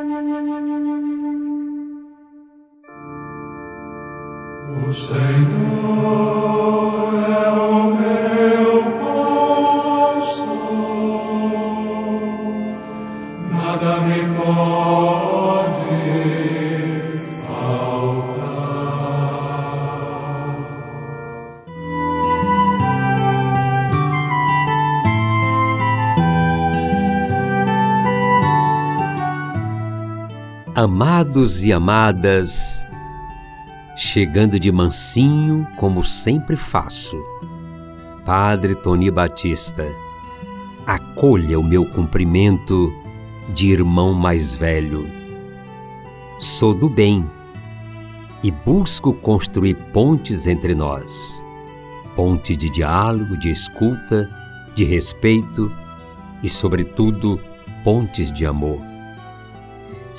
O Senhor é o meu pastor, nada me pode Amados e amadas, chegando de mansinho, como sempre faço. Padre Tony Batista, acolha o meu cumprimento de irmão mais velho. Sou do bem e busco construir pontes entre nós. Ponte de diálogo, de escuta, de respeito e, sobretudo, pontes de amor.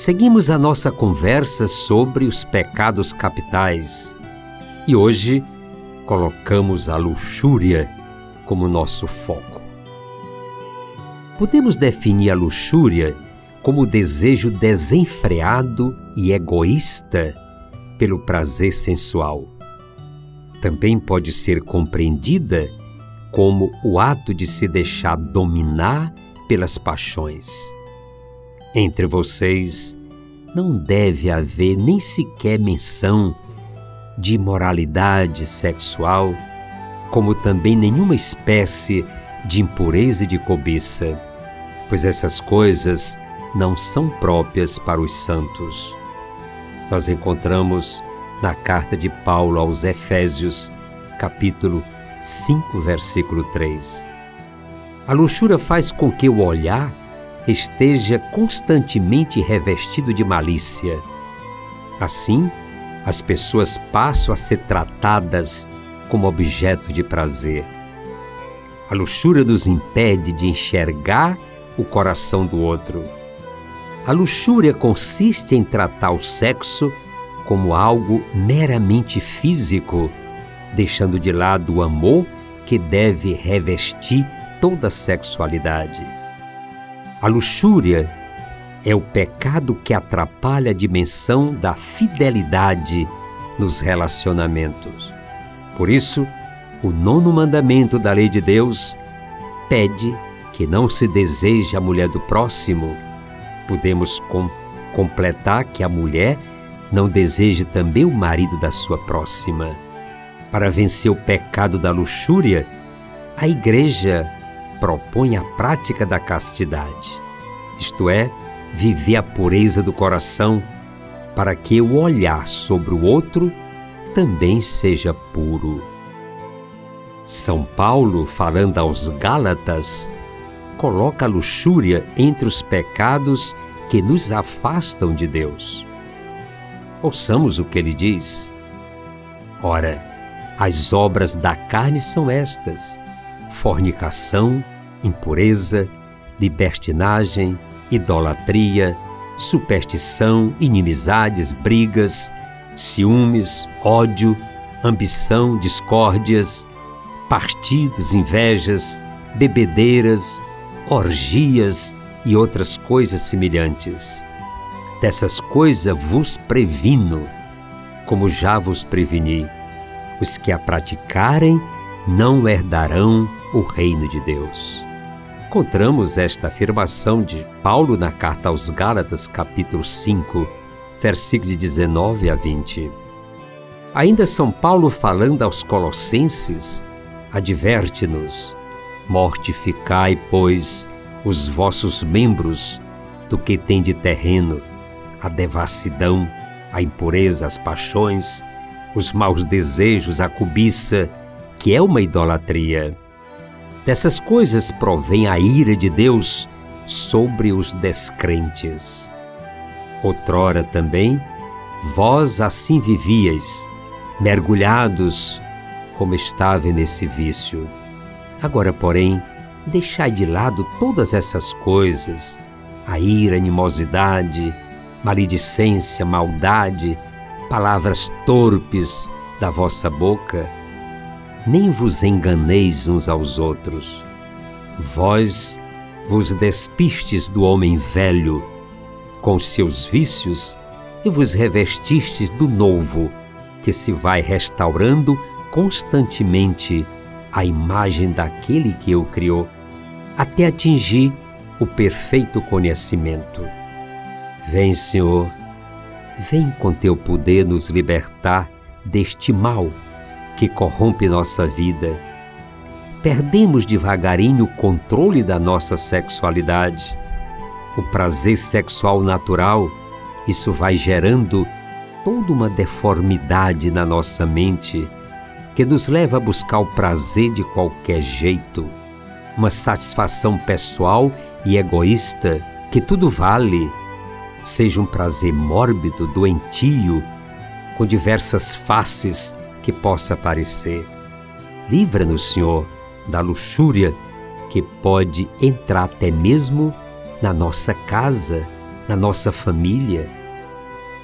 Seguimos a nossa conversa sobre os pecados capitais e hoje colocamos a luxúria como nosso foco. Podemos definir a luxúria como o desejo desenfreado e egoísta pelo prazer sensual. Também pode ser compreendida como o ato de se deixar dominar pelas paixões. Entre vocês não deve haver nem sequer menção de imoralidade sexual, como também nenhuma espécie de impureza e de cobiça, pois essas coisas não são próprias para os santos. Nós encontramos na carta de Paulo aos Efésios, capítulo 5, versículo 3. A luxúria faz com que o olhar esteja constantemente revestido de malícia. Assim, as pessoas passam a ser tratadas como objeto de prazer. A luxúria nos impede de enxergar o coração do outro. A luxúria consiste em tratar o sexo como algo meramente físico, deixando de lado o amor que deve revestir toda a sexualidade. A luxúria é o pecado que atrapalha a dimensão da fidelidade nos relacionamentos. Por isso, o nono mandamento da lei de Deus pede que não se deseje a mulher do próximo. Podemos com completar que a mulher não deseje também o marido da sua próxima. Para vencer o pecado da luxúria, a Igreja propõe a prática da castidade, isto é, viver a pureza do coração, para que o olhar sobre o outro também seja puro. São Paulo, falando aos Gálatas, coloca a luxúria entre os pecados que nos afastam de Deus. Ouçamos o que ele diz. Ora, as obras da carne são estas: fornicação, impureza, libertinagem, idolatria, superstição, inimizades, brigas, ciúmes, ódio, ambição, discórdias, partidos, invejas, bebedeiras, orgias e outras coisas semelhantes. Dessas coisas vos previno, como já vos preveni. Os que a praticarem não herdarão o reino de Deus. Encontramos esta afirmação de Paulo na carta aos Gálatas, capítulo 5, versículo de 19 a 20. Ainda São Paulo falando aos Colossenses, adverte-nos: Mortificai, pois, os vossos membros do que tem de terreno, a devassidão, a impureza, as paixões, os maus desejos, a cobiça, que é uma idolatria. Dessas coisas provém a ira de Deus sobre os descrentes. Outrora também, vós assim vivíeis, mergulhados como estava nesse vício. Agora, porém, deixai de lado todas essas coisas, a ira, animosidade, maledicência, maldade, palavras torpes da vossa boca nem vos enganeis uns aos outros. Vós vos despistes do homem velho com seus vícios e vos revestistes do novo, que se vai restaurando constantemente a imagem daquele que o criou, até atingir o perfeito conhecimento. Vem, Senhor, vem com teu poder nos libertar deste mal que corrompe nossa vida. Perdemos devagarinho o controle da nossa sexualidade. O prazer sexual natural, isso vai gerando toda uma deformidade na nossa mente que nos leva a buscar o prazer de qualquer jeito, uma satisfação pessoal e egoísta que tudo vale, seja um prazer mórbido, doentio, com diversas faces que possa parecer. Livra-nos, Senhor, da luxúria que pode entrar até mesmo na nossa casa, na nossa família.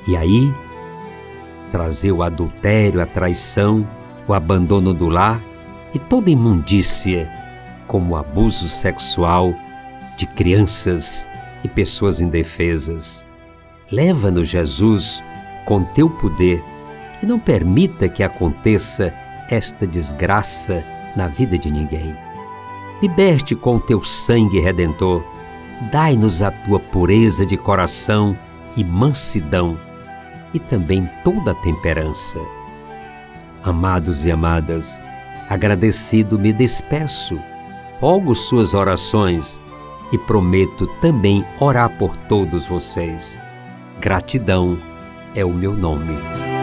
E aí, trazer o adultério, a traição, o abandono do lar e toda imundícia, como o abuso sexual de crianças e pessoas indefesas. Leva-nos, Jesus, com teu poder e não permita que aconteça esta desgraça na vida de ninguém. Liberte com teu sangue redentor, dai-nos a tua pureza de coração e mansidão, e também toda a temperança. Amados e amadas, agradecido me despeço, rogo suas orações e prometo também orar por todos vocês. Gratidão é o meu nome.